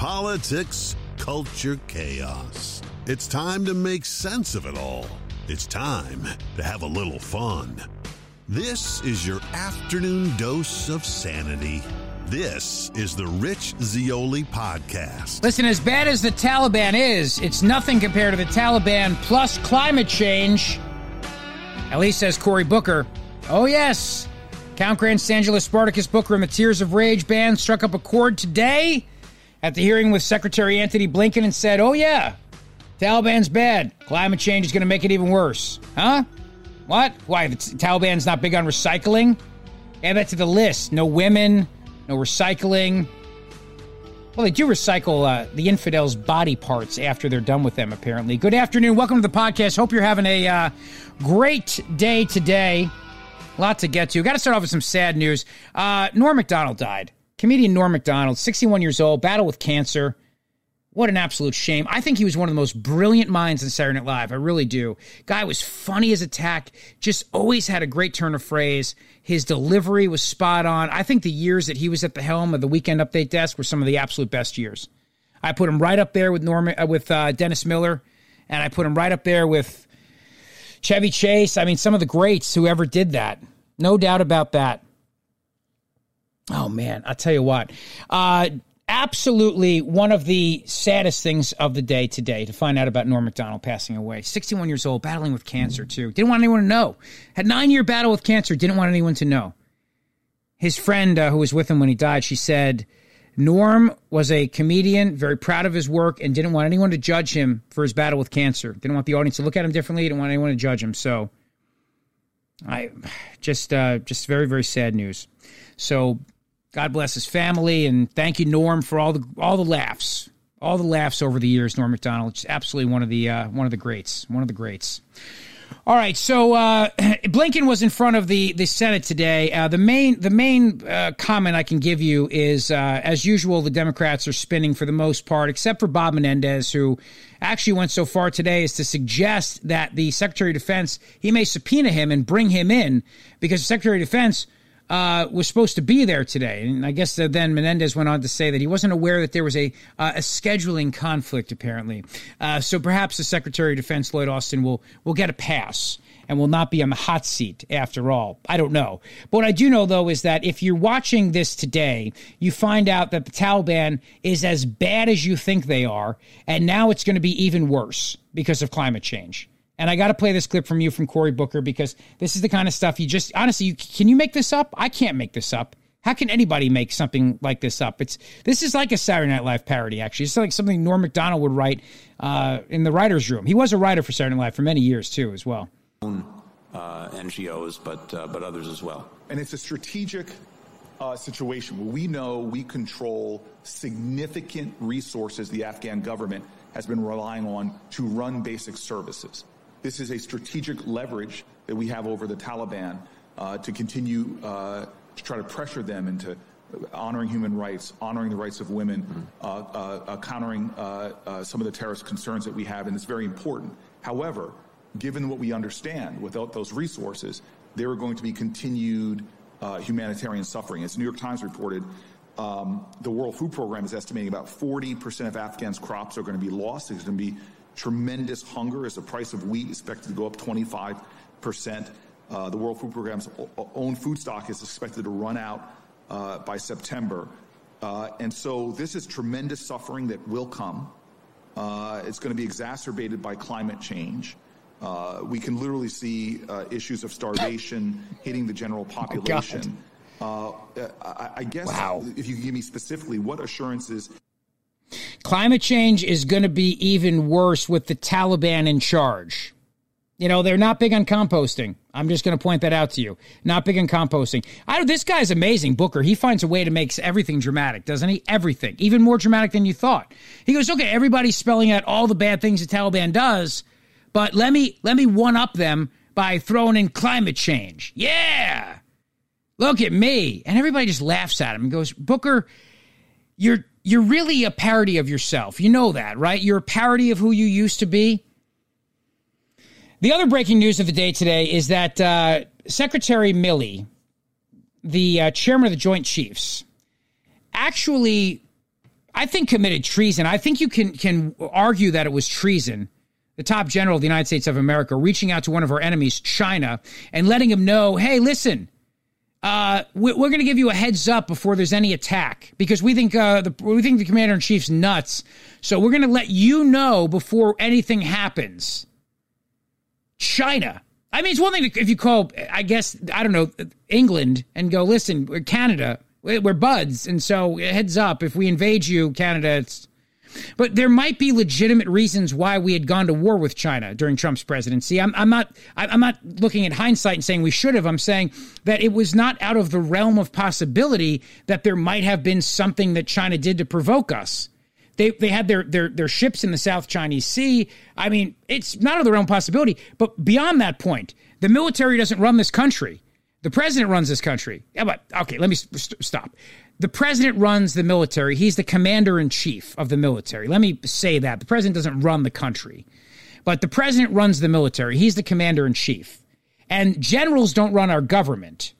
Politics, culture, chaos. It's time to make sense of it all. It's time to have a little fun. This is your afternoon dose of sanity. This is the Rich Zeoli podcast. Listen, as bad as the Taliban is, it's nothing compared to the Taliban plus climate change. At least says Cory Booker. Oh, yes. Count Grant Angela Spartacus Booker and the Tears of Rage band struck up a chord today at the hearing with Secretary Antony Blinken and said, Oh, yeah, Taliban's bad. Climate change is going to make it even worse. Huh? What? Why? The Taliban's not big on recycling? Add that to the list. No women, no recycling. Well, they do recycle uh, the infidels' body parts after they're done with them, apparently. Good afternoon. Welcome to the podcast. Hope you're having a uh, great day today. A lot to get to. Got to start off with some sad news. Uh, Norm Macdonald died. Comedian Norm Macdonald, 61 years old, battle with cancer. What an absolute shame. I think he was one of the most brilliant minds in Saturday Night Live. I really do. Guy was funny as a tack, just always had a great turn of phrase. His delivery was spot on. I think the years that he was at the helm of the Weekend Update desk were some of the absolute best years. I put him right up there with Norman, uh, with uh, Dennis Miller, and I put him right up there with Chevy Chase. I mean, some of the greats who ever did that. No doubt about that. Oh man, I'll tell you what. Uh, absolutely one of the saddest things of the day today to find out about Norm Macdonald passing away. 61 years old, battling with cancer too. Didn't want anyone to know. Had nine year battle with cancer. Didn't want anyone to know. His friend uh, who was with him when he died, she said, Norm was a comedian, very proud of his work, and didn't want anyone to judge him for his battle with cancer. Didn't want the audience to look at him differently. Didn't want anyone to judge him. So, I just, uh, just very, very sad news. So God bless his family, and thank you, Norm, for all the all the laughs, all the laughs over the years. Norm Macdonald, just absolutely one of the uh, one of the greats, one of the greats. All right, so uh, Blinken was in front of the, the Senate today. Uh, the main the main uh, comment I can give you is, uh, as usual, the Democrats are spinning for the most part, except for Bob Menendez, who actually went so far today as to suggest that the Secretary of Defense he may subpoena him and bring him in because the Secretary of Defense uh, was supposed to be there today. And I guess then Menendez went on to say that he wasn't aware that there was a, uh, a scheduling conflict, apparently. Uh, so perhaps the Secretary of Defense, Lloyd Austin, will, will get a pass and will not be on the hot seat after all. I don't know. But what I do know, though, is that if you're watching this today, you find out that the Taliban is as bad as you think they are, and now it's going to be even worse because of climate change. And I got to play this clip from you from Cory Booker because this is the kind of stuff you just honestly, you, can you make this up? I can't make this up. How can anybody make something like this up? It's this is like a Saturday Night Live parody. Actually, it's like something Norm Macdonald would write uh, in the writers' room. He was a writer for Saturday Night Live for many years too, as well. Uh, NGOs, but uh, but others as well. And it's a strategic uh, situation where we know we control significant resources the Afghan government has been relying on to run basic services. This is a strategic leverage that we have over the Taliban uh, to continue uh, to try to pressure them into honoring human rights, honoring the rights of women, mm-hmm. uh, uh, uh countering uh, some of the terrorist concerns that we have, and it's very important. However, given what we understand, without those resources, there are going to be continued humanitarian suffering. As the New York Times reported, um, the World Food Program is estimating about 40% of Afghans' crops are going to be lost. There's going to be tremendous hunger as the price of wheat is expected to go up 25 percent. Uh, the World Food Program's own food stock is expected to run out uh, by September. Uh, and so this is tremendous suffering that will come. Uh, it's going to be exacerbated by climate change. Uh, we can literally see uh, issues of starvation hitting the general Oh, population. Uh, I, I guess Wow. if you give me specifically what assurances Climate change is going to be even worse with the Taliban in charge. You know, they're not big on composting. I'm just going to point that out to you. Not big on composting. I, this guy's amazing, Booker. He finds a way to make everything dramatic, doesn't he? Everything. Even more dramatic than you thought. He goes, okay, everybody's spelling out all the bad things the Taliban does, but let me let me one up them by throwing in climate change. Yeah. Look at me. And everybody just laughs at him and goes, Booker, you're you're really a parody of yourself. You know that, right? You're a parody of who you used to be. The other breaking news of the day today is that uh, Secretary Milley, the uh, chairman of the Joint Chiefs, actually, I think, committed treason. I think you can can argue that it was treason. The top general of the United States of America reaching out to one of our enemies, China, and letting him know, "Hey, listen, uh, we- we're going to give you a heads up before there's any attack because we think uh, the we think the commander in chief's nuts. So we're going to let you know before anything happens." China. I mean, it's one thing if you call, I guess, I don't know, England and go, listen, we're Canada, we're buds, and so heads up, if we invade you, Canada, it's. But there might be legitimate reasons why we had gone to war with China during Trump's presidency. I'm, I'm not. I'm not looking at hindsight and saying we should have. I'm saying that it was not out of the realm of possibility that there might have been something that China did to provoke us. They, they had their, their their ships in the South Chinese Sea. I mean, it's not out of their own possibility. But beyond that point, the military doesn't run this country. The president runs this country. Yeah, but okay, let me st- stop. The president runs the military. He's the commander in chief of the military. Let me say that the president doesn't run the country, but the president runs the military. He's the commander in chief, and generals don't run our government.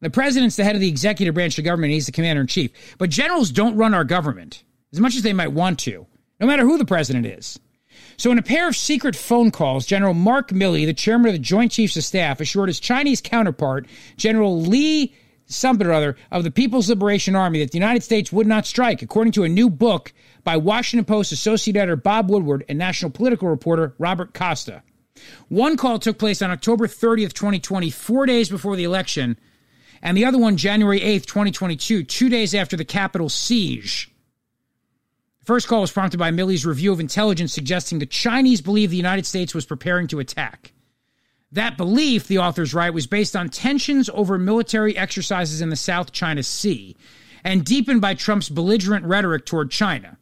The president's the head of the executive branch of government. He's the commander in chief, but generals don't run our government as much as they might want to, no matter who the president is. So, in a pair of secret phone calls, General Mark Milley, the chairman of the Joint Chiefs of Staff, assured his Chinese counterpart, General Lee something or other, of the People's Liberation Army that the United States would not strike, according to a new book by Washington Post associate editor Bob Woodward and national political reporter Robert Costa. One call took place on October 30th, 2020, four days before the election, and the other one January 8th, 2022, two days after the Capitol siege. The first call was prompted by Milley's review of intelligence suggesting the Chinese believed the United States was preparing to attack. That belief, the authors write, was based on tensions over military exercises in the South China Sea and deepened by Trump's belligerent rhetoric toward China.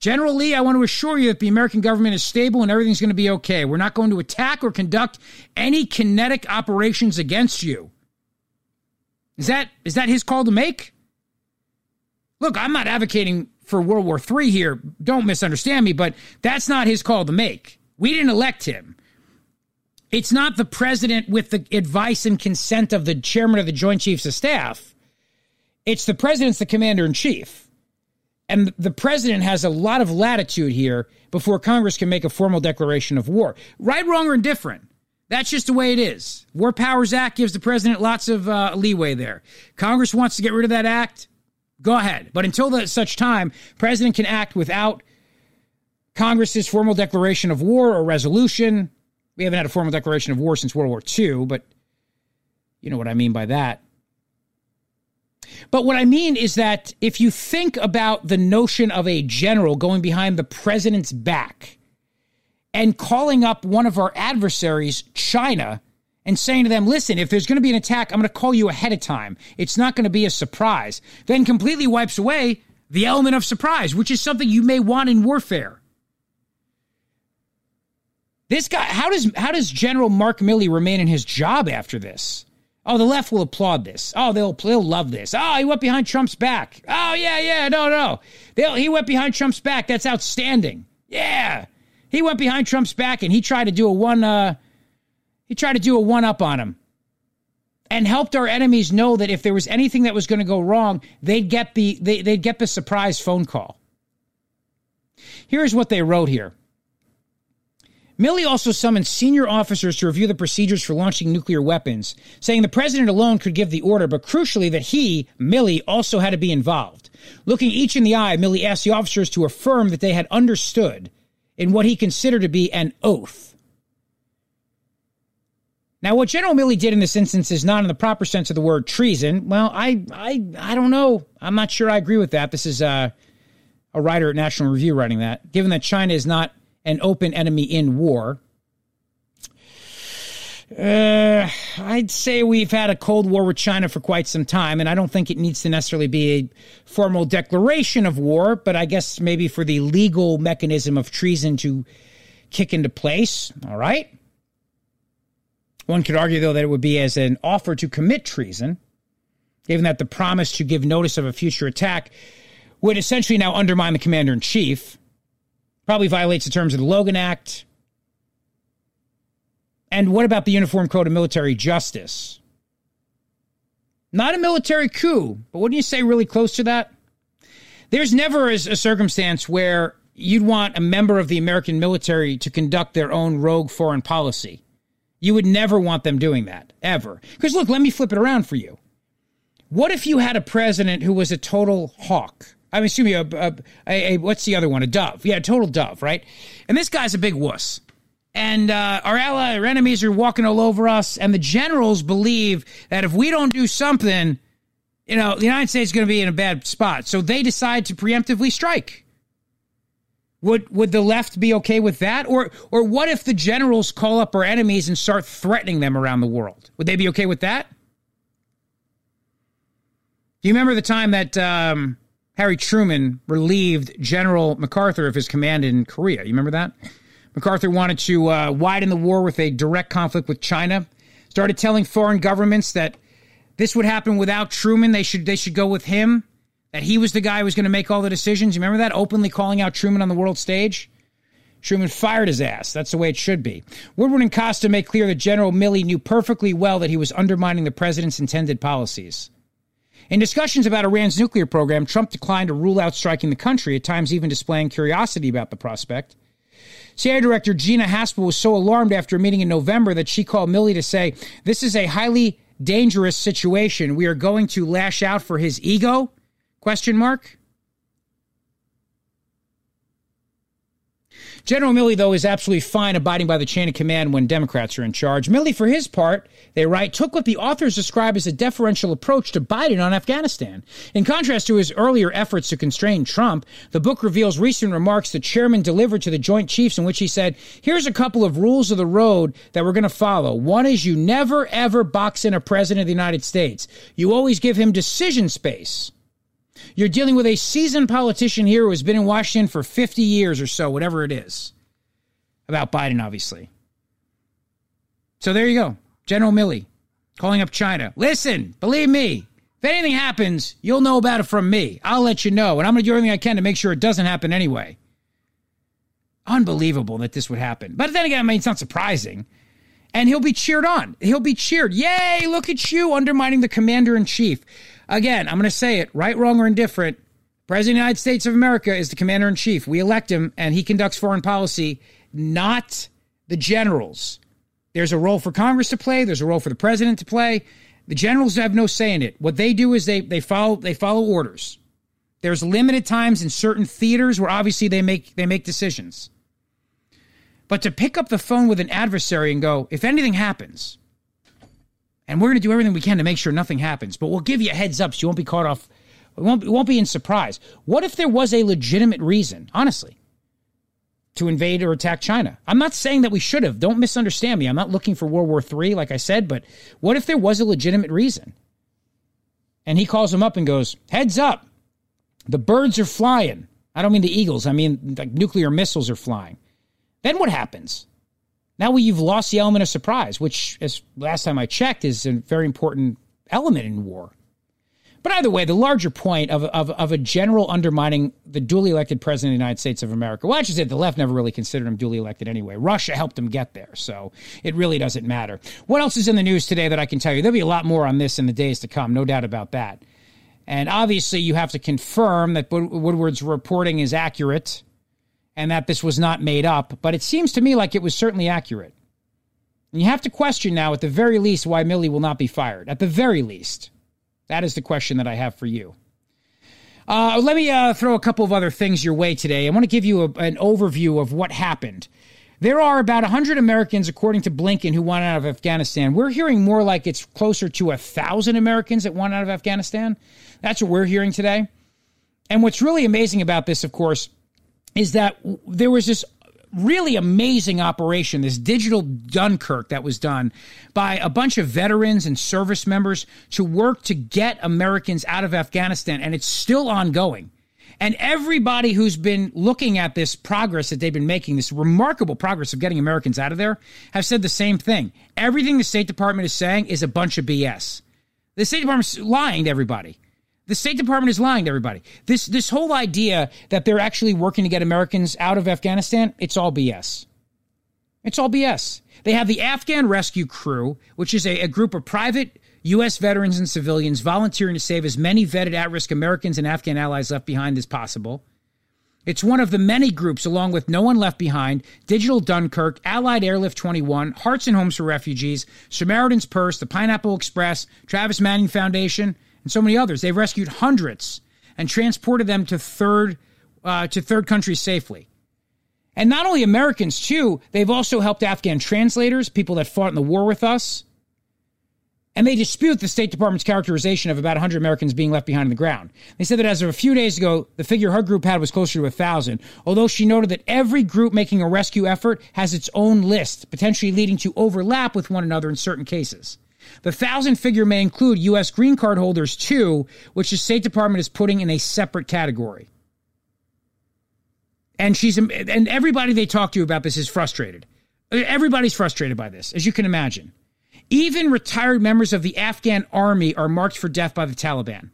General Lee, I want to assure you that the American government is stable and everything's going to be okay. We're not going to attack or conduct any kinetic operations against you. Is that is that his call to make? Look, I'm not advocating for World War III here. Don't misunderstand me, but that's not his call to make. We didn't elect him. It's not the president with the advice and consent of the chairman of the Joint Chiefs of Staff. It's the president's the commander in chief. And the president has a lot of latitude here before Congress can make a formal declaration of war. Right, wrong, or indifferent. That's just the way it is. War Powers Act gives the president lots of uh, leeway there. Congress wants to get rid of that act. Go ahead. But until that, such time, president can act without Congress's formal declaration of war or resolution. We haven't had a formal declaration of war since World War II, but you know what I mean by that. But what I mean is that if you think about the notion of a general going behind the president's back and calling up one of our adversaries, China, and saying to them, listen, if there's going to be an attack, I'm going to call you ahead of time. It's not going to be a surprise. Then completely wipes away the element of surprise, which is something you may want in warfare. This guy, how does how does General Mark Milley remain in his job after this? Oh, the left will applaud this. Oh, they'll they'll love this. Oh, he went behind Trump's back. Oh, yeah, yeah, no, no. They'll, he went behind Trump's back. That's outstanding. Yeah, he went behind Trump's back and he tried to do a one. Uh, he tried to do a one up on him, and helped our enemies know that if there was anything that was going to go wrong, they'd get the they, they'd get the surprise phone call. Here's what they wrote here. Milley also summoned senior officers to review the procedures for launching nuclear weapons, saying the president alone could give the order, but crucially that he, Milley, also had to be involved. Looking each in the eye, Milley asked the officers to affirm that they had understood in what he considered to be an oath. Now, what General Milley did in this instance is not in the proper sense of the word treason. Well, I, I, I don't know. I'm not sure I agree with that. This is uh, a writer at National Review writing that. Given that China is not an open enemy in war, uh, I'd say we've had a Cold War with China for quite some time, and I don't think it needs to necessarily be a formal declaration of war, but I guess maybe for the legal mechanism of treason to kick into place. All right. One could argue, though, that it would be as an offer to commit treason, given that the promise to give notice of a future attack would essentially now undermine the commander in chief. Probably violates the terms of the Logan Act and what about the Uniform Code of Military Justice? Not a military coup, but wouldn't you say really close to that? There's never a, a circumstance where you'd want a member of the American military to conduct their own rogue foreign policy. You would never want them doing that, ever. Because look, let me flip it around for you. What if you had a president who was a total hawk? I'm assuming a, a, a, a what's the other one? A dove. Yeah, a total dove, right? And this guy's a big wuss and uh, our ally, our enemies are walking all over us. And the generals believe that if we don't do something, you know, the United States is going to be in a bad spot. So they decide to preemptively strike. Would would the left be okay with that, or or what if the generals call up our enemies and start threatening them around the world? Would they be okay with that? Do you remember the time that um, Harry Truman relieved General MacArthur of his command in Korea? You remember that? MacArthur wanted to uh, widen the war with a direct conflict with China. Started telling foreign governments that this would happen without Truman. They should they should go with him. That he was the guy who was going to make all the decisions. You remember that? Openly calling out Truman on the world stage. Truman fired his ass. That's the way it should be. Woodward and Costa make clear that General Milley knew perfectly well that he was undermining the president's intended policies. In discussions about Iran's nuclear program, Trump declined to rule out striking the country, at times even displaying curiosity about the prospect. CIA Director Gina Haspel was so alarmed after a meeting in November that she called Milley to say, This is a highly dangerous situation. We are going to lash out for his ego? Question mark. General Milley, though, is absolutely fine abiding by the chain of command when Democrats are in charge. Milley, for his part, they write, took what the authors describe as a deferential approach to Biden on Afghanistan. In contrast to his earlier efforts to constrain Trump, the book reveals recent remarks the chairman delivered to the Joint Chiefs in which he said, Here's a couple of rules of the road that we're going to follow. One is you never, ever box in a president of the United States, you always give him decision space. You're dealing with a seasoned politician here who has been in Washington for 50 years or so, whatever it is. About Biden, obviously. So there you go. General Milley calling up China. Listen, believe me, if anything happens, you'll know about it from me. I'll let you know. And I'm going to do everything I can to make sure it doesn't happen anyway. Unbelievable that this would happen. But then again, I mean, it's not surprising. And he'll be cheered on. He'll be cheered. Yay, look at you undermining the commander in chief. Again, I'm going to say it right, wrong, or indifferent. President of the United States of America is the commander in chief. We elect him, and he conducts foreign policy, not the generals. There's a role for Congress to play. There's a role for the president to play. The generals have no say in it. What they do is they they follow they follow orders. There's limited times in certain theaters where obviously they make they make decisions. But to pick up the phone with an adversary and go, if anything happens, and we're going to do everything we can to make sure nothing happens. But we'll give you a heads up so you won't be caught off. It won't, won't be in surprise. What if there was a legitimate reason, honestly, to invade or attack China? I'm not saying that we should have. Don't misunderstand me. I'm not looking for World War III, like I said, but what if there was a legitimate reason? And he calls him up and goes, Heads up, the birds are flying. I don't mean the eagles, I mean like nuclear missiles are flying. Then what happens? Now you've lost the element of surprise, which, as last time I checked, is a very important element in war. But either way, the larger point of, of, of a general undermining the duly elected president of the United States of America, well, I should say the left never really considered him duly elected anyway. Russia helped him get there, so it really doesn't matter. What else is in the news today that I can tell you? There'll be a lot more on this in the days to come, no doubt about that. And obviously, you have to confirm that Woodward's reporting is accurate and that this was not made up, but it seems to me like it was certainly accurate. And you have to question now, at the very least, why Milley will not be fired. At the very least. That is the question that I have for you. Uh, let me uh, throw a couple of other things your way today. I want to give you a, an overview of what happened. There are about 100 Americans, according to Blinken, who want out of Afghanistan. We're hearing more like it's closer to 1,000 Americans that want out of Afghanistan. That's what we're hearing today. And what's really amazing about this, of course, is that there was this really amazing operation, this digital Dunkirk that was done by a bunch of veterans and service members to work to get Americans out of Afghanistan, and it's still ongoing. And everybody who's been looking at this progress that they've been making, this remarkable progress of getting Americans out of there, have said the same thing. Everything the State Department is saying is a bunch of BS. The State Department's lying to everybody. The State Department is lying to everybody. This this whole idea that they're actually working to get Americans out of Afghanistan, it's all BS. It's all BS. They have the Afghan Rescue Crew, which is a, a group of private U.S. veterans and civilians volunteering to save as many vetted at risk Americans and Afghan allies left behind as possible. It's one of the many groups, along with No One Left Behind, Digital Dunkirk, Allied Airlift 21, Hearts and Homes for Refugees, Samaritan's Purse, the Pineapple Express, Travis Manion Foundation, and so many others. They've rescued hundreds and transported them to third uh, to third countries safely. And not only Americans too, they've also helped Afghan translators, people that fought in the war with us. And they dispute the State Department's characterization of about 100 Americans being left behind on the ground. They said that as of a few days ago, the figure her group had was closer to 1,000, although she noted that every group making a rescue effort has its own list, potentially leading to overlap with one another in certain cases. The thousand figure may include U.S. green card holders too, which the State Department is putting in a separate category. And she's and everybody they talk to about this is frustrated. Everybody's frustrated by this, as you can imagine. Even retired members of the Afghan army are marked for death by the Taliban.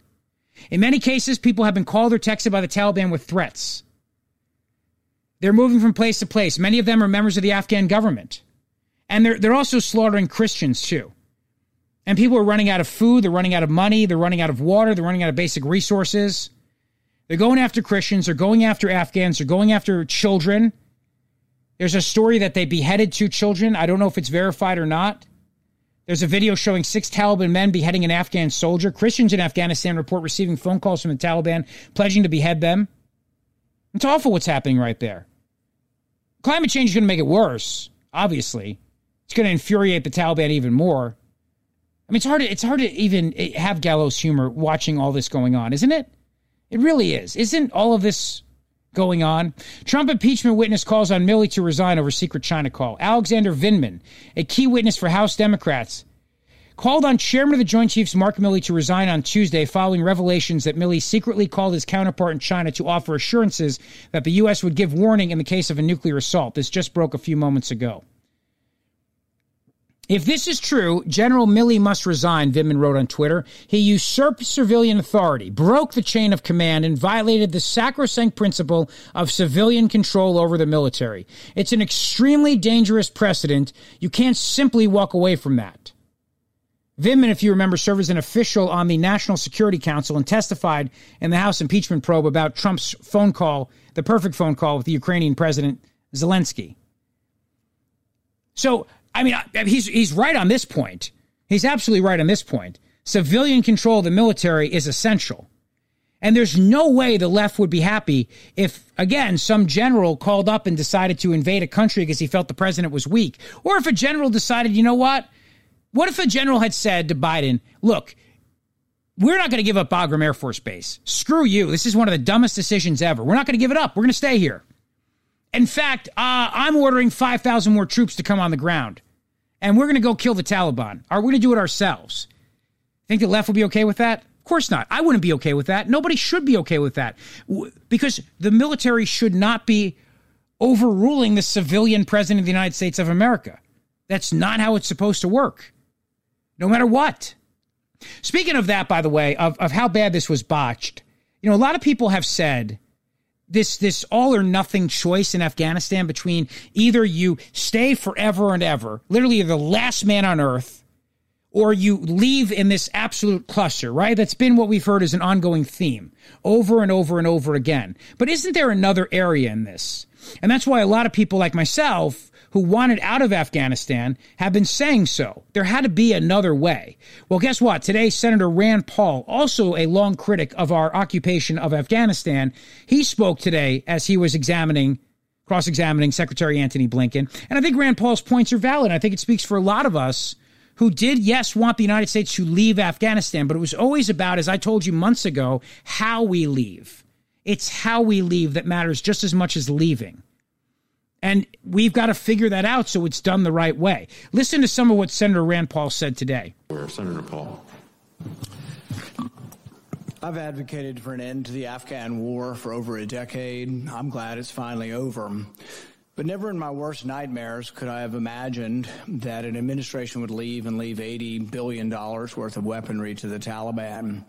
In many cases, people have been called or texted by the Taliban with threats. They're moving from place to place. Many of them are members of the Afghan government. And they're, they're also slaughtering Christians too. And people are running out of food, they're running out of money, they're running out of water, they're running out of basic resources. They're going after Christians, they're going after Afghans, they're going after children. There's a story that they beheaded two children. I don't know if it's verified or not. There's a video showing six Taliban men beheading an Afghan soldier. Christians in Afghanistan report receiving phone calls from the Taliban pledging to behead them. It's awful what's happening right there. Climate change is going to make it worse, obviously. It's going to infuriate the Taliban even more. I mean, it's hard. To, it's hard to even eh, have gallows humor watching all this going on, isn't it? It really is. Isn't all of this going on? Trump impeachment witness calls on Milley to resign over secret China call. Alexander Vindman, a key witness for House Democrats, called on Chairman of the Joint Chiefs Mark Milley to resign on Tuesday following revelations that Milley secretly called his counterpart in China to offer assurances that the U.S. would give warning in the case of a nuclear assault. This just broke a few moments ago. If this is true, General Milley must resign, Vindman wrote on Twitter. He usurped civilian authority, broke the chain of command, and violated the sacrosanct principle of civilian control over the military. It's an extremely dangerous precedent. You can't simply walk away from that. Vindman, if you remember, served as an official on the National Security Council and testified in the House impeachment probe about Trump's phone call, the perfect phone call with the Ukrainian President Zelensky. So I mean, he's he's right on this point. He's absolutely right on this point. Civilian control of the military is essential. And there's no way the left would be happy if, again, some general called up and decided to invade a country because he felt the president was weak. Or if a general decided, you know what? What if a general had said to Biden, look, we're not going to give up Bagram Air Force Base. Screw you. This is one of the dumbest decisions ever. We're not going to give it up. We're going to stay here. In fact, uh, I'm ordering 5,000 more troops to come on the ground and we're going to go kill the Taliban. Are we going to do it ourselves? Think the left will be okay with that? Of course not. I wouldn't be okay with that. Nobody should be okay with that because the military should not be overruling the civilian president of the United States of America. That's not how it's supposed to work, no matter what. Speaking of that, by the way, of, of how bad this was botched, you know, a lot of people have said this this all or nothing choice in Afghanistan between either you stay forever and ever, literally you're the last man on earth, or you leave in this absolute cluster, right? That's been what we've heard as an ongoing theme over and over and over again. But isn't there another area in this? And that's why a lot of people like myself who wanted out of Afghanistan have been saying so. There had to be another way. Well, guess what? Today, Senator Rand Paul, also a long critic of our occupation of Afghanistan, he spoke today as he was examining cross examining Secretary Antony Blinken. And I think Rand Paul's points are valid. I think it speaks for a lot of us who did, yes, want the United States to leave Afghanistan, but it was always about, as I told you months ago, how we leave. It's how we leave that matters just as much as leaving. And we've got to figure that out so it's done the right way. Listen to some of what Senator Rand Paul said today. Senator Paul. I've advocated for an end to the Afghan war for over a decade. I'm glad it's finally over. But never in my worst nightmares could I have imagined that an administration would leave and leave $80 billion worth of weaponry to the Taliban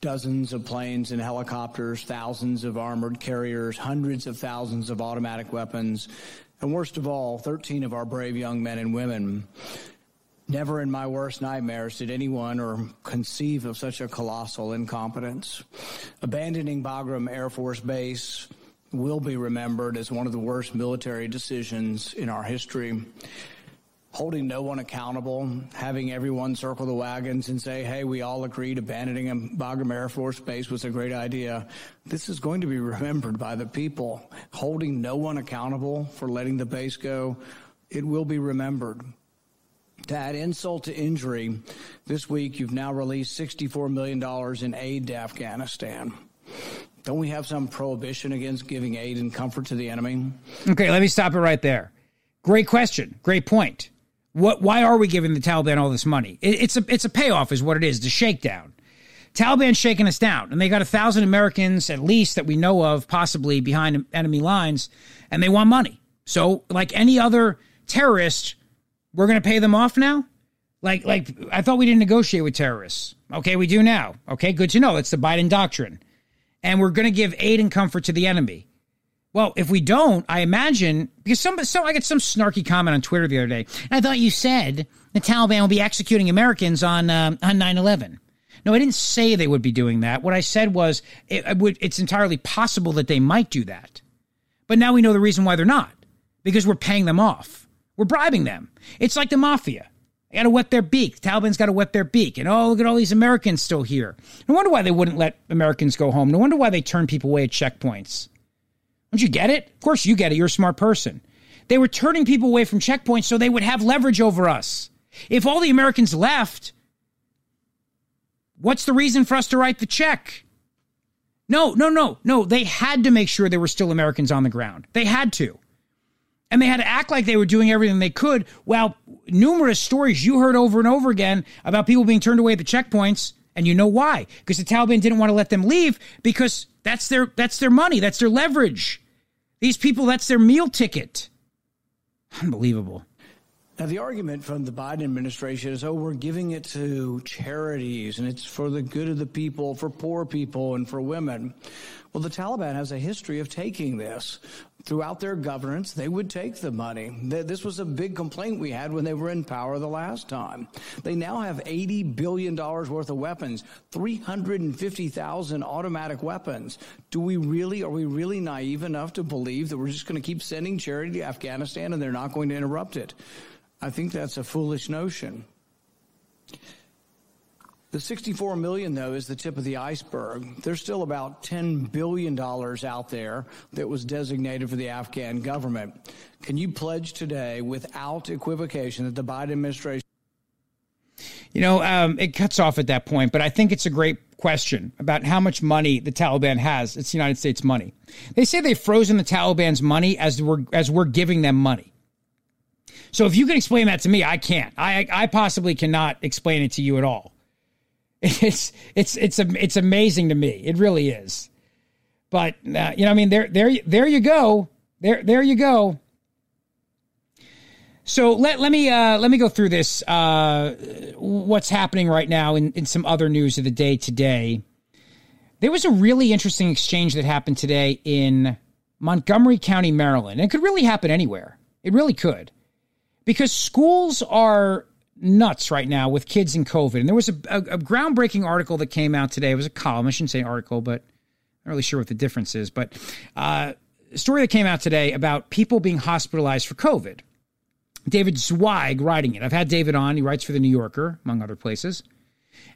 dozens of planes and helicopters, thousands of armored carriers, hundreds of thousands of automatic weapons, and worst of all, 13 of our brave young men and women. Never in my worst nightmares did anyone or conceive of such a colossal incompetence. Abandoning Bagram Air Force Base will be remembered as one of the worst military decisions in our history holding no one accountable, having everyone circle the wagons and say, hey, we all agreed abandoning Bagram Air Force Base was a great idea. This is going to be remembered by the people. Holding no one accountable for letting the base go, it will be remembered. To add insult to injury, this week you've now released $64 million in aid to Afghanistan. Don't we have some prohibition against giving aid and comfort to the enemy? Okay, let me stop it right there. Great question. Great point. What? Why are we giving the Taliban all this money? It, it's a it's a payoff, is what it is. The shakedown. Taliban shaking us down, and they got a thousand Americans at least that we know of, possibly behind enemy lines, and they want money. So, like any other terrorist, we're going to pay them off now. Like, like I thought we didn't negotiate with terrorists. Okay, we do now. Okay, good to know. That's the Biden doctrine, and we're going to give aid and comfort to the enemy. Well, if we don't, I imagine because some so I got some snarky comment on Twitter the other day. And I thought you said the Taliban will be executing Americans on uh, on 9/11. No, I didn't say they would be doing that. What I said was it, it would, it's entirely possible that they might do that. But now we know the reason why they're not because we're paying them off. We're bribing them. It's like the mafia. They got to wet their beak. The Taliban's got to wet their beak. And oh, look at all these Americans still here. No wonder why they wouldn't let Americans go home. No wonder why they turn people away at checkpoints. Don't you get it? Of course you get it. You're a smart person. They were turning people away from checkpoints so they would have leverage over us. If all the Americans left, what's the reason for us to write the check? No, no, no, no. They had to make sure there were still Americans on the ground. They had to. And they had to act like they were doing everything they could. Well, numerous stories you heard over and over again about people being turned away at the checkpoints. And you know why? Because the Taliban didn't want to let them leave because that's their that's their money, that's their leverage. These people, that's their meal ticket. Unbelievable. Now, the argument from the Biden administration is, oh, we're giving it to charities and it's for the good of the people, for poor people, and for women. Well, the Taliban has a history of taking this. Throughout their governance, they would take the money. This was a big complaint we had when they were in power the last time. They now have $80 billion worth of weapons, 350,000 automatic weapons. Do we really, are we really naive enough to believe that we're just going to keep sending charity to Afghanistan and they're not going to interrupt it? I think that's a foolish notion. The 64 million though is the tip of the iceberg. There's still about 10 billion dollars out there that was designated for the Afghan government. Can you pledge today without equivocation that the Biden administration you know, um, it cuts off at that point, but I think it's a great question about how much money the Taliban has. It's United States money. They say they've frozen the Taliban's money as we're as we're giving them money. So if you can explain that to me, I can't. I I possibly cannot explain it to you at all. It's it's it's it's amazing to me. It really is. But uh, you know, I mean, there there there you go. There there you go. So let let me uh, let me go through this. Uh, what's happening right now in, in some other news of the day today? There was a really interesting exchange that happened today in Montgomery County, Maryland. And it could really happen anywhere. It really could because schools are nuts right now with kids and COVID. And there was a, a, a, groundbreaking article that came out today. It was a column. I shouldn't say article, but I'm not really sure what the difference is. But uh, a story that came out today about people being hospitalized for COVID. David Zweig writing it. I've had David on. He writes for the New Yorker, among other places.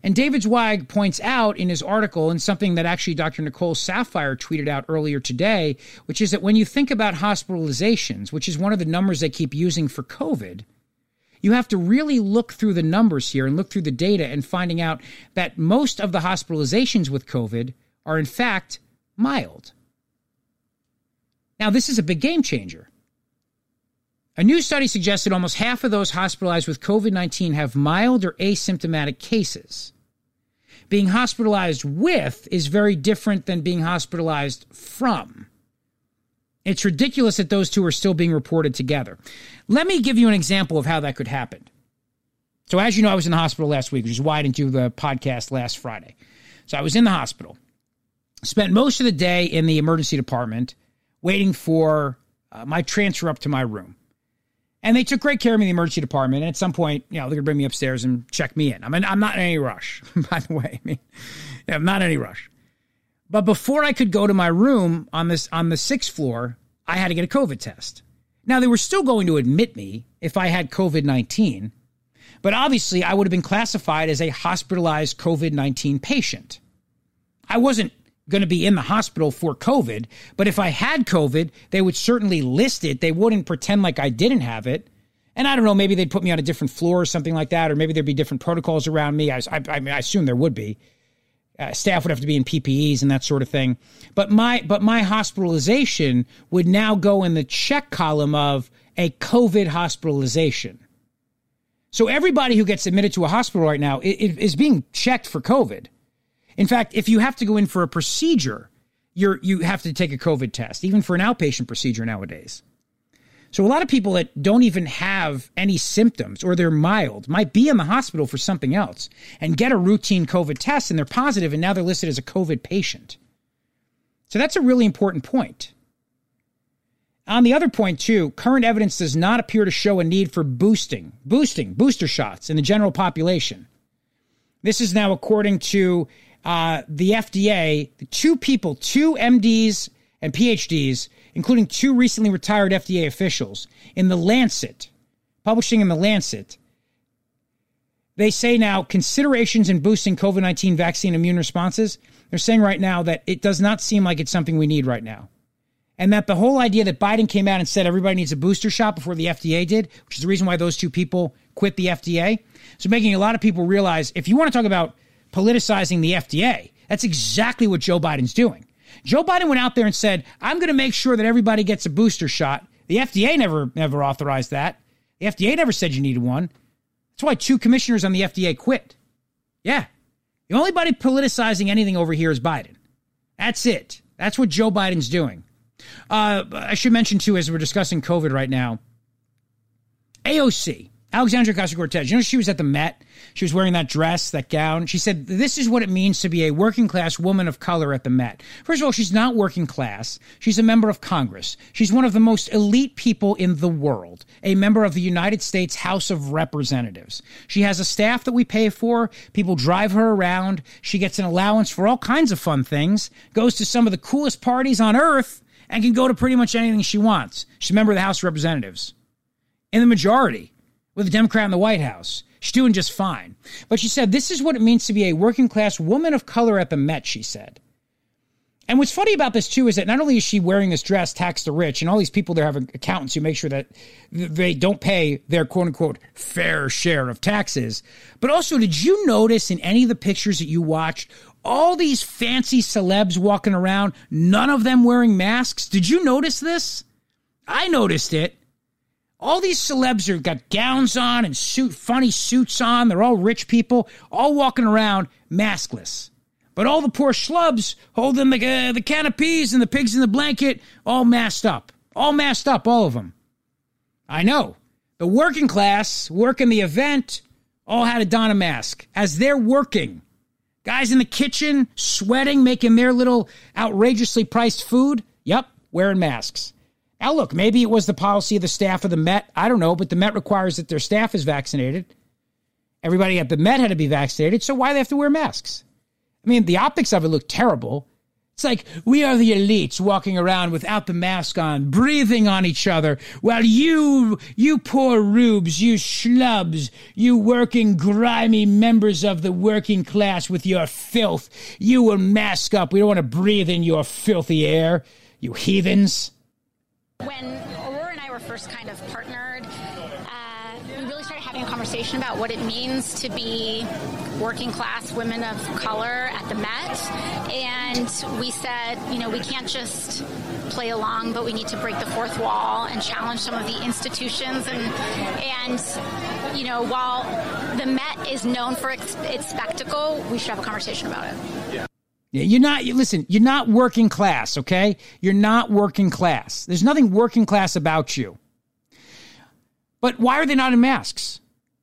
And David Zweig points out in his article, and something that actually Dr. Nicole Saphier tweeted out earlier today, which is that when you think about hospitalizations, which is one of the numbers they keep using for COVID, you have to really look through the numbers here and look through the data and finding out that most of the hospitalizations with COVID are in fact mild. Now, this is a big game changer. A new study suggests that almost half of those hospitalized with COVID 19 have mild or asymptomatic cases. Being hospitalized with is very different than being hospitalized from. It's ridiculous that those two are still being reported together. Let me give you an example of how that could happen. So, as you know, I was in the hospital last week, which is why I didn't do the podcast last Friday. So, I was in the hospital, spent most of the day in the emergency department waiting for uh, my transfer up to my room. And they took great care of me in the emergency department. And at some point, you know, they're going to bring me upstairs and check me in. I mean, I'm not in any rush, by the way. I mean, I'm not in any rush. But before I could go to my room on this on the sixth floor, I had to get a COVID test. Now they were still going to admit me if I had COVID 19, but obviously I would have been classified as a hospitalized COVID 19 patient. I wasn't going to be in the hospital for COVID. But if I had COVID, they would certainly list it. They wouldn't pretend like I didn't have it. And I don't know, maybe they'd put me on a different floor or something like that, or maybe there'd be different protocols around me. I, I, I, mean, I assume there would be. Uh, staff would have to be in PPEs and that sort of thing. But my but my hospitalization would now go in the check column of a COVID hospitalization. So everybody who gets admitted to a hospital right now is being checked for COVID. In fact, if you have to go in for a procedure, you're you have to take a COVID test, even for an outpatient procedure nowadays. So a lot of people that don't even have any symptoms or they're mild might be in the hospital for something else and get a routine COVID test and they're positive and now they're listed as a COVID patient. So that's a really important point. On the other point, too, current evidence does not appear to show a need for boosting, boosting, booster shots in the general population. This is now according to uh, the FDA, two people, two MDs and PhDs, including two recently retired FDA officials, in the Lancet, publishing in the Lancet, they say now considerations in boosting COVID 19 vaccine immune responses. They're saying right now that it does not seem like it's something we need right now. And that the whole idea that Biden came out and said everybody needs a booster shot before the FDA did, which is the reason why those two people quit the FDA. So making a lot of people realize if you want to talk about politicizing the FDA. That's exactly what Joe Biden's doing. Joe Biden went out there and said, I'm going to make sure that everybody gets a booster shot. The FDA never, never authorized that. The FDA never said you needed one. That's why two commissioners on the FDA quit. Yeah. The only body politicizing anything over here is Biden. That's it. That's what Joe Biden's doing. Uh, I should mention, too, as we're discussing COVID right now, AOC, Alexandria Ocasio Cortez, you know, she was at the Met. She was wearing that dress, that gown. She said, This is what it means to be a working class woman of color at the Met. First of all, she's not working class. She's a member of Congress. She's one of the most elite people in the world, a member of the United States House of Representatives. She has a staff that we pay for. People drive her around. She gets an allowance for all kinds of fun things, goes to some of the coolest parties on earth, and can go to pretty much anything she wants. She's a member of the House of Representatives. In the majority with a Democrat in the White House. She's doing just fine. But she said, This is what it means to be a working class woman of color at the Met, she said. And what's funny about this, too, is that not only is she wearing this dress, tax the rich, and all these people there have accountants who make sure that they don't pay their quote unquote fair share of taxes, but also, did you notice in any of the pictures that you watched all these fancy celebs walking around, none of them wearing masks? Did you notice this? I noticed it. All these celebs are got gowns on and suit funny suits on. They're all rich people, all walking around maskless. But all the poor schlubs holding the uh, the can of peas and the pigs in the blanket, all masked up, all masked up, all of them. I know the working class working the event all had to don a mask as they're working. Guys in the kitchen sweating, making their little outrageously priced food. Yep, wearing masks. Now, look, maybe it was the policy of the staff of the Met. I don't know, but the Met requires that their staff is vaccinated. Everybody at the Met had to be vaccinated, so why they have to wear masks? I mean, the optics of it look terrible. It's like we are the elites walking around without the mask on, breathing on each other, while you, you poor rubes, you schlubs, you working grimy members of the working class with your filth, you will mask up. We don't want to breathe in your filthy air, you heathens. When Aurora and I were first kind of partnered, uh, we really started having a conversation about what it means to be working class women of color at the Met. And we said, you know, we can't just play along, but we need to break the fourth wall and challenge some of the institutions. And, and you know, while the Met is known for its, its spectacle, we should have a conversation about it. Yeah. Yeah, you're not, you, listen, you're not working class, okay? You're not working class. There's nothing working class about you. But why are they not in masks?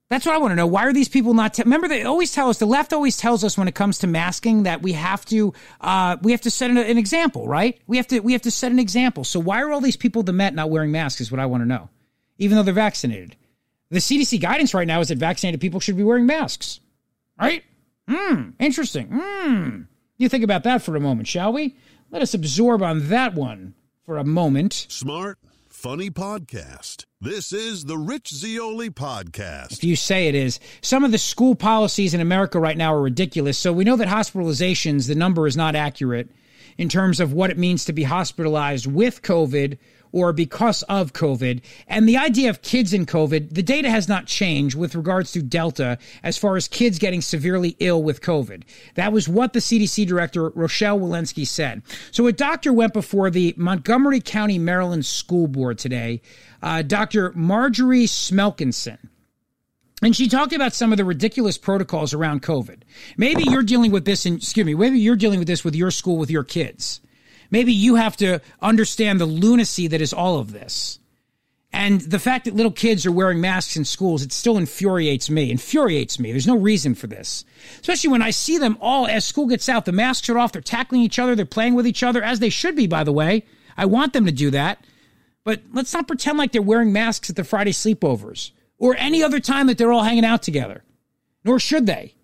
That's what I want to know. Why are these people not? Remember, they always tell us. The left always tells us when it comes to masking that we have to, uh, we have to set an, an, example, right? We have to, we have to set an example. So why are all these people the Met not wearing masks? Is what I want to know, even though they're vaccinated. The CDC guidance right now is that vaccinated people should be wearing masks, right? Hmm. Interesting. Hmm. You think about that for a moment, shall we? Let us absorb on that one for a moment. Smart, funny podcast. This is the Rich Zeoli podcast. If you say it is, some of the school policies in America right now are ridiculous. So we know that hospitalizations, the number is not accurate in terms of what it means to be hospitalized with COVID or because of COVID. And the idea of kids in COVID, the data has not changed with regards to Delta as far as kids getting severely ill with COVID. That was what the CDC director, Rochelle Walensky, said. So a doctor went before the Montgomery County, Maryland School Board today, uh, Dr. Marjorie Smelkinson. And she talked about some of the ridiculous protocols around COVID. Maybe you're dealing with this, and excuse me, maybe you're dealing with this with your school, with your kids. Maybe you have to understand the lunacy that is all of this. And the fact that little kids are wearing masks in schools, it still infuriates me. Infuriates me. There's no reason for this. Especially when I see them all as school gets out, the masks are off, they're tackling each other, they're playing with each other, as they should be, by the way. I want them to do that. But let's not pretend like they're wearing masks at the Friday sleepovers or any other time that they're all hanging out together. Nor should they.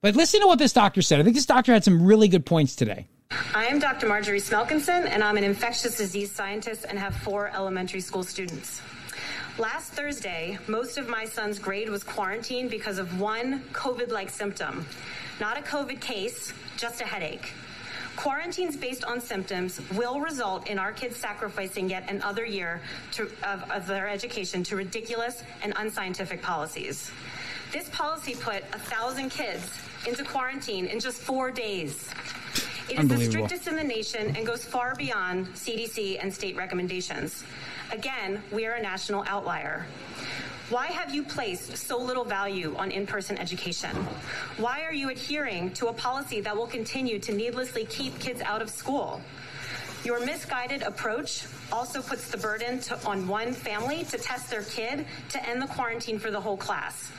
But listen to what this doctor said. I think this doctor had some really good points today. I am Dr. Marjorie Smelkinson, and I'm an infectious disease scientist and have four elementary school students. Last Thursday, most of my son's grade was quarantined because of one COVID like symptom. Not a COVID case, just a headache. Quarantines based on symptoms will result in our kids sacrificing yet another year to, of, of their education to ridiculous and unscientific policies. This policy put a thousand kids into quarantine in just four days. It is the strictest in the nation and goes far beyond CDC and state recommendations. Again, we are a national outlier. Why have you placed so little value on in person education? Why are you adhering to a policy that will continue to needlessly keep kids out of school? Your misguided approach also puts the burden to, on one family to test their kid to end the quarantine for the whole class.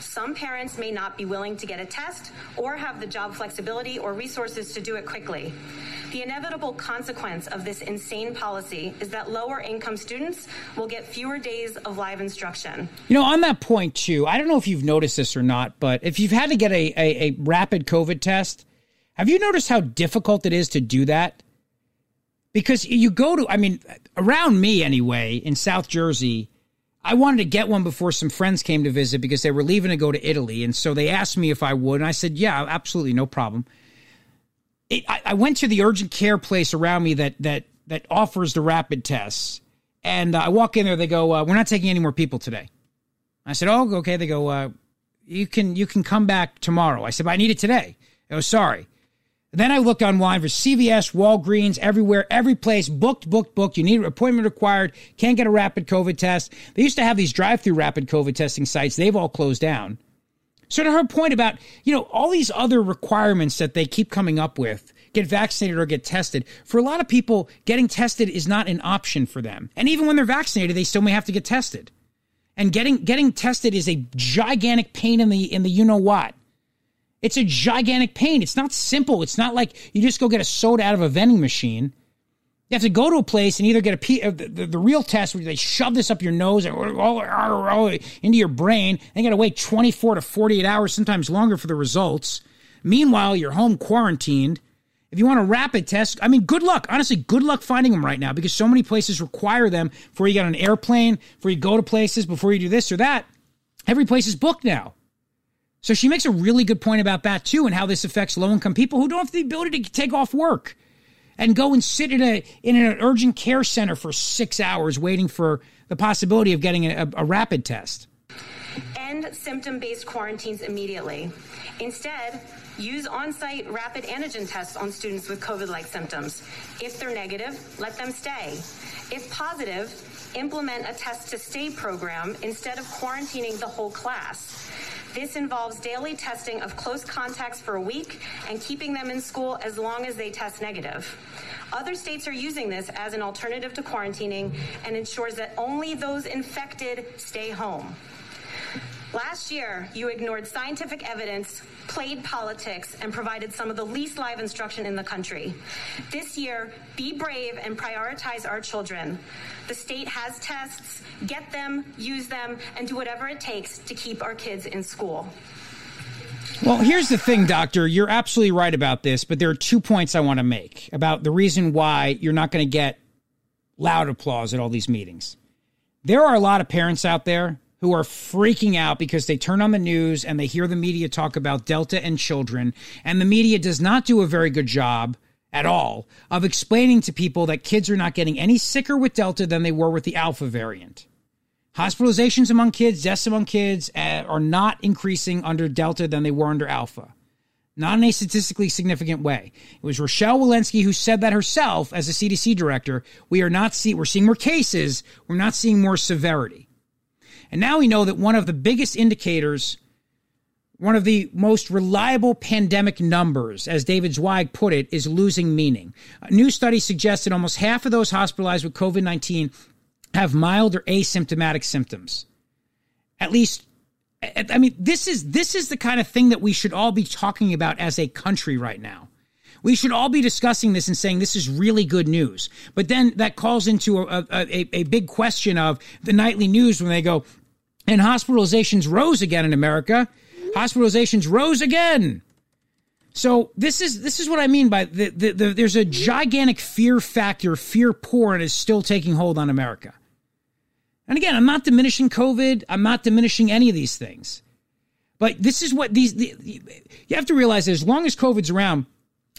Some parents may not be willing to get a test or have the job flexibility or resources to do it quickly. The inevitable consequence of this insane policy is that lower income students will get fewer days of live instruction. You know, on that point, too, I don't know if you've noticed this or not, but if you've had to get a, a, a rapid COVID test, have you noticed how difficult it is to do that? Because you go to, I mean, around me anyway, in South Jersey, I wanted to get one before some friends came to visit because they were leaving to go to Italy. And so they asked me if I would. And I said, yeah, absolutely, no problem. It, I, I, went to the urgent care place around me that, that, that offers the rapid tests. And uh, I walk in there, they go, uh, we're not taking any more people today. I said, oh, okay. They go, uh, you can, you can come back tomorrow. I said, but I need it today. Oh, sorry. Then I looked online for CVS, Walgreens, everywhere, every place, booked, booked, booked. You need an appointment required, can't get a rapid COVID test. They used to have these drive through rapid COVID testing sites, they've all closed down. So, to her point about, you know, all these other requirements that they keep coming up with get vaccinated or get tested. For a lot of people, getting tested is not an option for them. And even when they're vaccinated, they still may have to get tested. And getting getting tested is a gigantic pain in the in the you know what. It's a gigantic pain. It's not simple. It's not like you just go get a soda out of a vending machine. You have to go to a place and either get a uh, the, the, the, real test where they shove this up your nose or into your brain. And you got to wait 24 to 48 hours, sometimes longer for the results. Meanwhile, you're home quarantined. If you want a rapid test, I mean, good luck. Honestly, good luck finding them right now because so many places require them before you get on an airplane, before you go to places, before you do this or that. Every place is booked now. So she makes a really good point about that too and how this affects low income people who don't have the ability to take off work and go and sit in a in an urgent care center for six hours waiting for the possibility of getting a, a rapid test. End symptom based quarantines immediately. Instead, use on site rapid antigen tests on students with COVID like symptoms. If they're negative, let them stay. If positive, implement a test to stay program instead of quarantining the whole class. This involves daily testing of close contacts for a week and keeping them in school as long as they test negative. Other states are using this as an alternative to quarantining and ensures that only those infected stay home. Last year, you ignored scientific evidence, played politics, and provided some of the least live instruction in the country. This year, be brave and prioritize our children. The state has tests, get them, use them, and do whatever it takes to keep our kids in school. Well, here's the thing, Doctor. You're absolutely right about this, but there are two points I want to make about the reason why you're not going to get loud applause at all these meetings. There are a lot of parents out there who are freaking out because they turn on the news and they hear the media talk about Delta and children, and the media does not do a very good job at all of explaining to people that kids are not getting any sicker with Delta than they were with the Alpha variant. Hospitalizations among kids, deaths among kids uh, are not increasing under Delta than they were under Alpha. Not in a statistically significant way. It was Rochelle Walensky who said that herself as a CDC director. We are not see we're seeing more cases, we're not seeing more severity. And now we know that one of the biggest indicators, one of the most reliable pandemic numbers, as David Zweig put it, is losing meaning. A new study suggests that almost half of those hospitalized with COVID 19 have mild or asymptomatic symptoms. At least I mean, this is this is the kind of thing that we should all be talking about as a country right now. We should all be discussing this and saying this is really good news. But then that calls into a, a, a big question of the nightly news when they go, and hospitalizations rose again in America. Hospitalizations rose again. So this is this is what I mean by the, the, the, there's a gigantic fear factor, fear porn is still taking hold on America. And again, I'm not diminishing COVID. I'm not diminishing any of these things. But this is what these the, you have to realize that as long as COVID's around,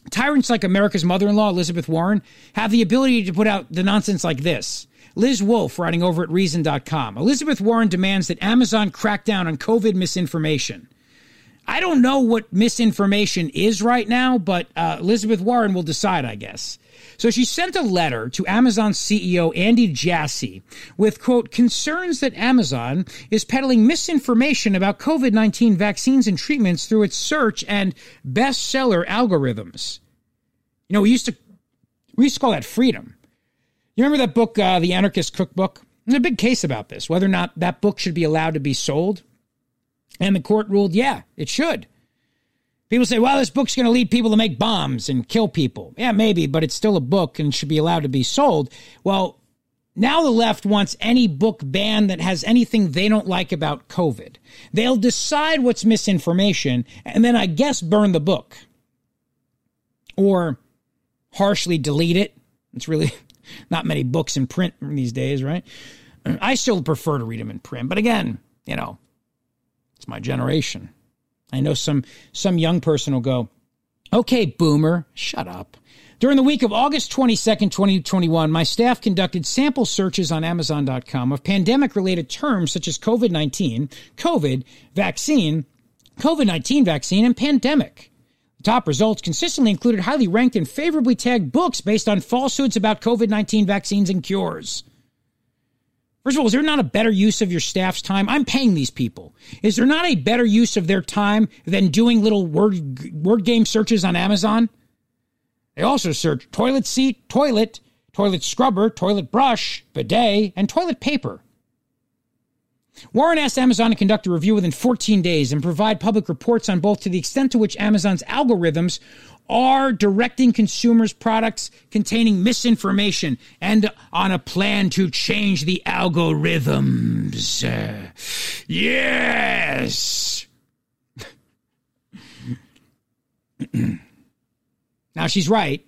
tyrants like America's mother-in-law Elizabeth Warren have the ability to put out the nonsense like this. Liz Wolfe writing over at Reason.com. Elizabeth Warren demands that Amazon crack down on COVID misinformation. I don't know what misinformation is right now, but uh, Elizabeth Warren will decide, I guess. So she sent a letter to Amazon CEO Andy Jassy with, quote, concerns that Amazon is peddling misinformation about COVID 19 vaccines and treatments through its search and bestseller algorithms. You know, we used to we used to call that freedom. You remember that book, uh, The Anarchist Cookbook? There's a big case about this, whether or not that book should be allowed to be sold. And the court ruled, yeah, it should. People say, well, this book's going to lead people to make bombs and kill people. Yeah, maybe, but it's still a book and should be allowed to be sold. Well, now the left wants any book banned that has anything they don't like about COVID. They'll decide what's misinformation and then I guess burn the book or harshly delete it. It's really not many books in print these days, right? I still prefer to read them in print, but again, you know, it's my generation. I know some some young person will go, "Okay, boomer, shut up." During the week of August 22nd, 2021, my staff conducted sample searches on Amazon.com of pandemic related terms such as COVID 19, COVID, vaccine, COVID 19 vaccine, and pandemic. The top results consistently included highly ranked and favorably tagged books based on falsehoods about COVID 19 vaccines and cures. First of all, is there not a better use of your staff's time? I'm paying these people. Is there not a better use of their time than doing little word, word game searches on Amazon? They also search toilet seat, toilet, toilet scrubber, toilet brush, bidet, and toilet paper. Warren asked Amazon to conduct a review within 14 days and provide public reports on both to the extent to which Amazon's algorithms are directing consumers products containing misinformation and on a plan to change the algorithms. Uh, yes. now she's right.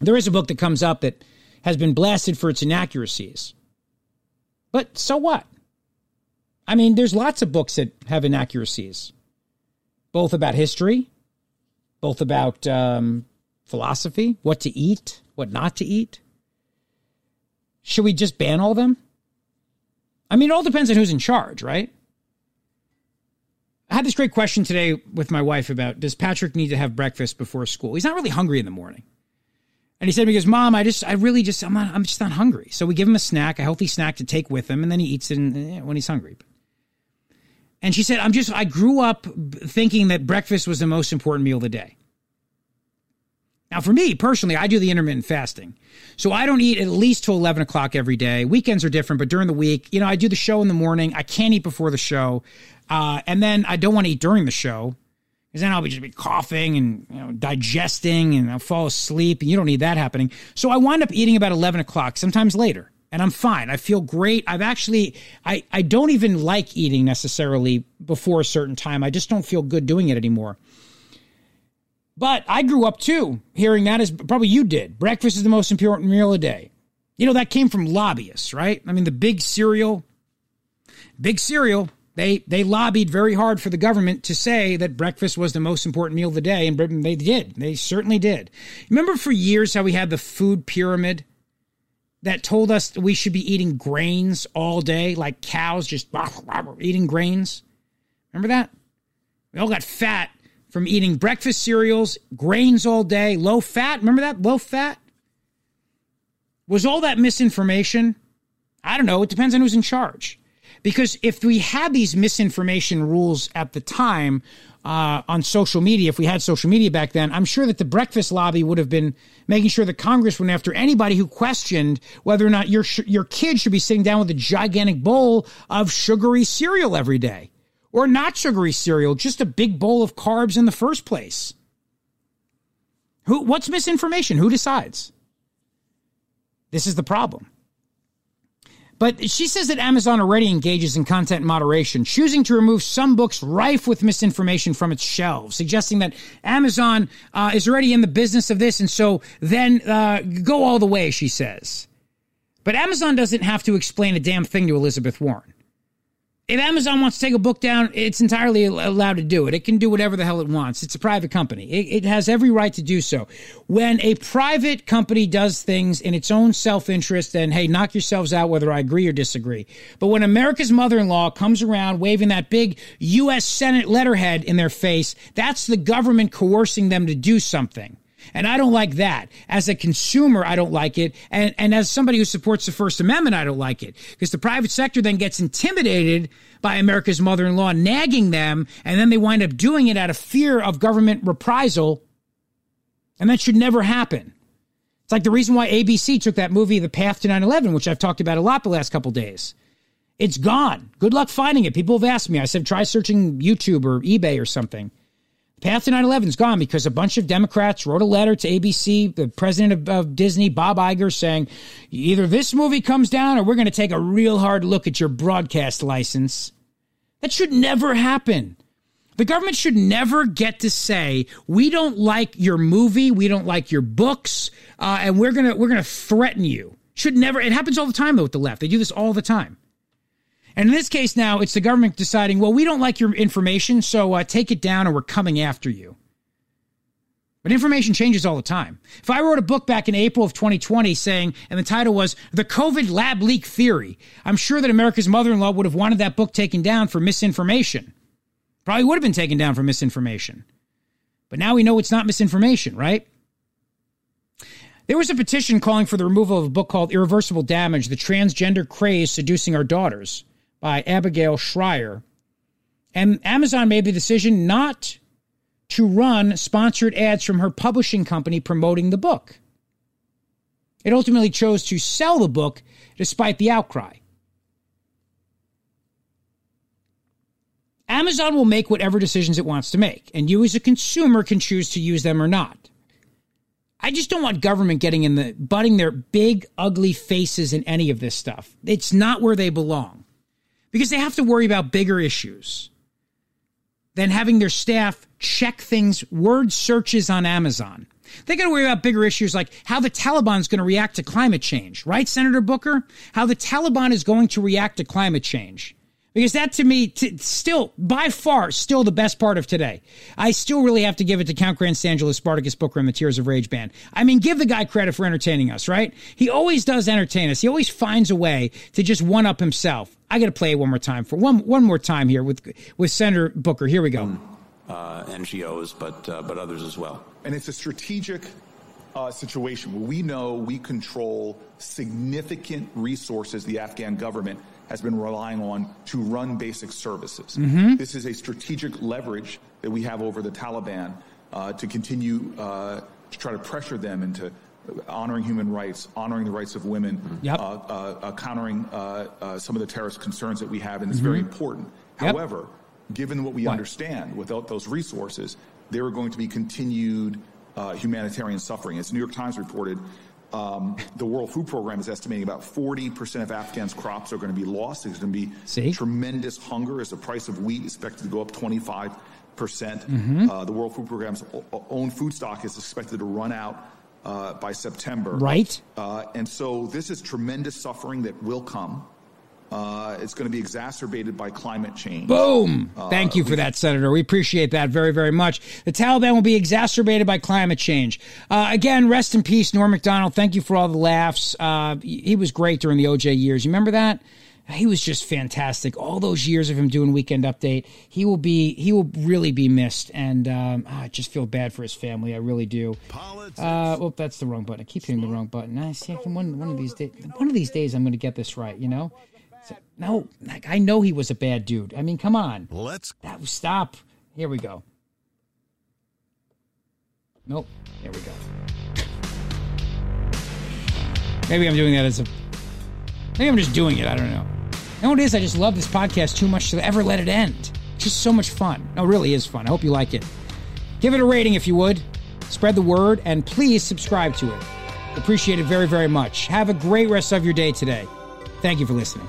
There is a book that comes up that has been blasted for its inaccuracies. But so what? I mean, there's lots of books that have inaccuracies, both about history, both about um, philosophy, what to eat, what not to eat. Should we just ban all them? I mean, it all depends on who's in charge, right? I had this great question today with my wife about does Patrick need to have breakfast before school? He's not really hungry in the morning. And he said, because mom, I just, I really just, I'm not, I'm just not hungry. So we give him a snack, a healthy snack to take with him, and then he eats it eh, when he's hungry. And she said, I'm just, I grew up thinking that breakfast was the most important meal of the day. Now, for me personally, I do the intermittent fasting. So I don't eat at least till 11 o'clock every day. Weekends are different, but during the week, you know, I do the show in the morning. I can't eat before the show. Uh, and then I don't want to eat during the show because then I'll be just be coughing and you know, digesting and I'll fall asleep. And you don't need that happening. So I wind up eating about 11 o'clock, sometimes later and I'm fine. I feel great. I've actually I I don't even like eating necessarily before a certain time. I just don't feel good doing it anymore. But I grew up too hearing that as probably you did. Breakfast is the most important meal of the day. You know that came from lobbyists, right? I mean the big cereal big cereal they they lobbied very hard for the government to say that breakfast was the most important meal of the day and they did. They certainly did. Remember for years how we had the food pyramid? That told us we should be eating grains all day, like cows just eating grains. Remember that? We all got fat from eating breakfast cereals, grains all day, low fat. Remember that? Low fat? Was all that misinformation? I don't know. It depends on who's in charge. Because if we had these misinformation rules at the time, uh, on social media, if we had social media back then, I'm sure that the breakfast lobby would have been making sure that Congress went after anybody who questioned whether or not your your kid should be sitting down with a gigantic bowl of sugary cereal every day, or not sugary cereal, just a big bowl of carbs in the first place. Who? What's misinformation? Who decides? This is the problem. But she says that Amazon already engages in content moderation, choosing to remove some books rife with misinformation from its shelves, suggesting that Amazon uh, is already in the business of this, and so then uh, go all the way, she says. But Amazon doesn't have to explain a damn thing to Elizabeth Warren if Amazon wants to take a book down, it's entirely allowed to do it. It can do whatever the hell it wants. It's a private company. It, it, has every right to do so. When a private company does things in its own self interest, then hey, knock yourselves out whether I agree or disagree. But when America's mother in law comes around waving that big U.S. Senate letterhead in their face, that's the government coercing them to do something. And I don't like that. As a consumer, I don't like it. And, and as somebody who supports the First Amendment, I don't like it. Because the private sector then gets intimidated by America's mother in law, nagging them, and then they wind up doing it out of fear of government reprisal. And that should never happen. It's like the reason why ABC took that movie, The Path to 9 11, which I've talked about a lot the last couple days. It's gone. Good luck finding it. People have asked me. I said, try searching YouTube or eBay or something. Path to 9 11 is gone because a bunch of Democrats wrote a letter to ABC, the president of, of, Disney, Bob Iger, saying either this movie comes down or we're going to take a real hard look at your broadcast license. That should never happen. The government should never get to say we don't like your movie, we don't like your books, uh, and we're gonna we're gonna threaten you. Should never. It happens all the time though with the left. They do this all the time. And in this case, now it's the government deciding, well, we don't like your information, so uh, take it down, or we're coming after you. But information changes all the time. If I wrote a book back in April of 2020 saying, and the title was The COVID Lab Leak Theory, I'm sure that America's mother in law would have wanted that book taken down for misinformation. Probably would have been taken down for misinformation. But now we know it's not misinformation, right? There was a petition calling for the removal of a book called Irreversible Damage The Transgender Craze Seducing Our Daughters by Abigail Shrier. And Amazon made the decision not to run sponsored ads from her publishing company promoting the book. It ultimately chose to sell the book despite the outcry. Amazon will make whatever decisions it wants to make, and you as a consumer can choose to use them or not. I just don't want government getting in the butting their big ugly faces in any of this stuff. It's not where they belong. Because they have to worry about bigger issues than having their staff check things, word searches on Amazon. They got to worry about bigger issues like how the Taliban is going to react to climate change, right, Senator Booker? How the Taliban is going to react to climate change because that to me t- still by far still the best part of today. I still really have to give it to count grant Sandula, spartacus booker and the tears of rage band. I mean give the guy credit for entertaining us right? He always does entertain us. He always finds a way to just one up himself. I gotta play it one more time for one one more time here with with senator booker. Here we go. Uh, ngos but uh, but others as well. And it's a strategic uh, situation where we know we control significant resources the afghan government has been relying on to run basic services. Mm-hmm. This is a strategic leverage that we have over the Taliban uh, to continue uh, to try to pressure them into honoring human rights, honoring the rights of women, yep. uh, uh countering uh, uh, some of the terrorist concerns that we have, and it's mm-hmm. very important. Yep. However, given what we what? understand, without those resources, there are going to be continued humanitarian suffering. As the New York Times reported, um, the World Food Program is estimating about 40% of Afghans' crops are going to be lost. There's going to be See? tremendous hunger as the price of wheat is expected to go up 25%. percent mm-hmm. uh, the World Food Program's own food stock is expected to run out uh, by September. Right. Uh, and so this is tremendous suffering that will come. Uh, it's going to be exacerbated by climate change. Boom! Uh, Thank you for that, Senator. We appreciate that very, very much. The Taliban will be exacerbated by climate change. Uh, again, rest in peace, Norm Macdonald. Thank you for all the laughs. Uh, he was great during the OJ years. You remember that? He was just fantastic. All those years of him doing Weekend Update, he will be he will really be missed. And um, oh, I just feel bad for his family. I really do. Uh, oh, that's the wrong button. I keep hitting the wrong button. I see. One one of these days, one of these days, I'm going to get this right. You know. No, like I know he was a bad dude. I mean, come on. Let's that, stop. Here we go. Nope. Here we go. Maybe I'm doing that as a. Maybe I'm just doing it. I don't know. You know it is? I just love this podcast too much to ever let it end. It's just so much fun. No, it really is fun. I hope you like it. Give it a rating if you would. Spread the word and please subscribe to it. Appreciate it very, very much. Have a great rest of your day today. Thank you for listening.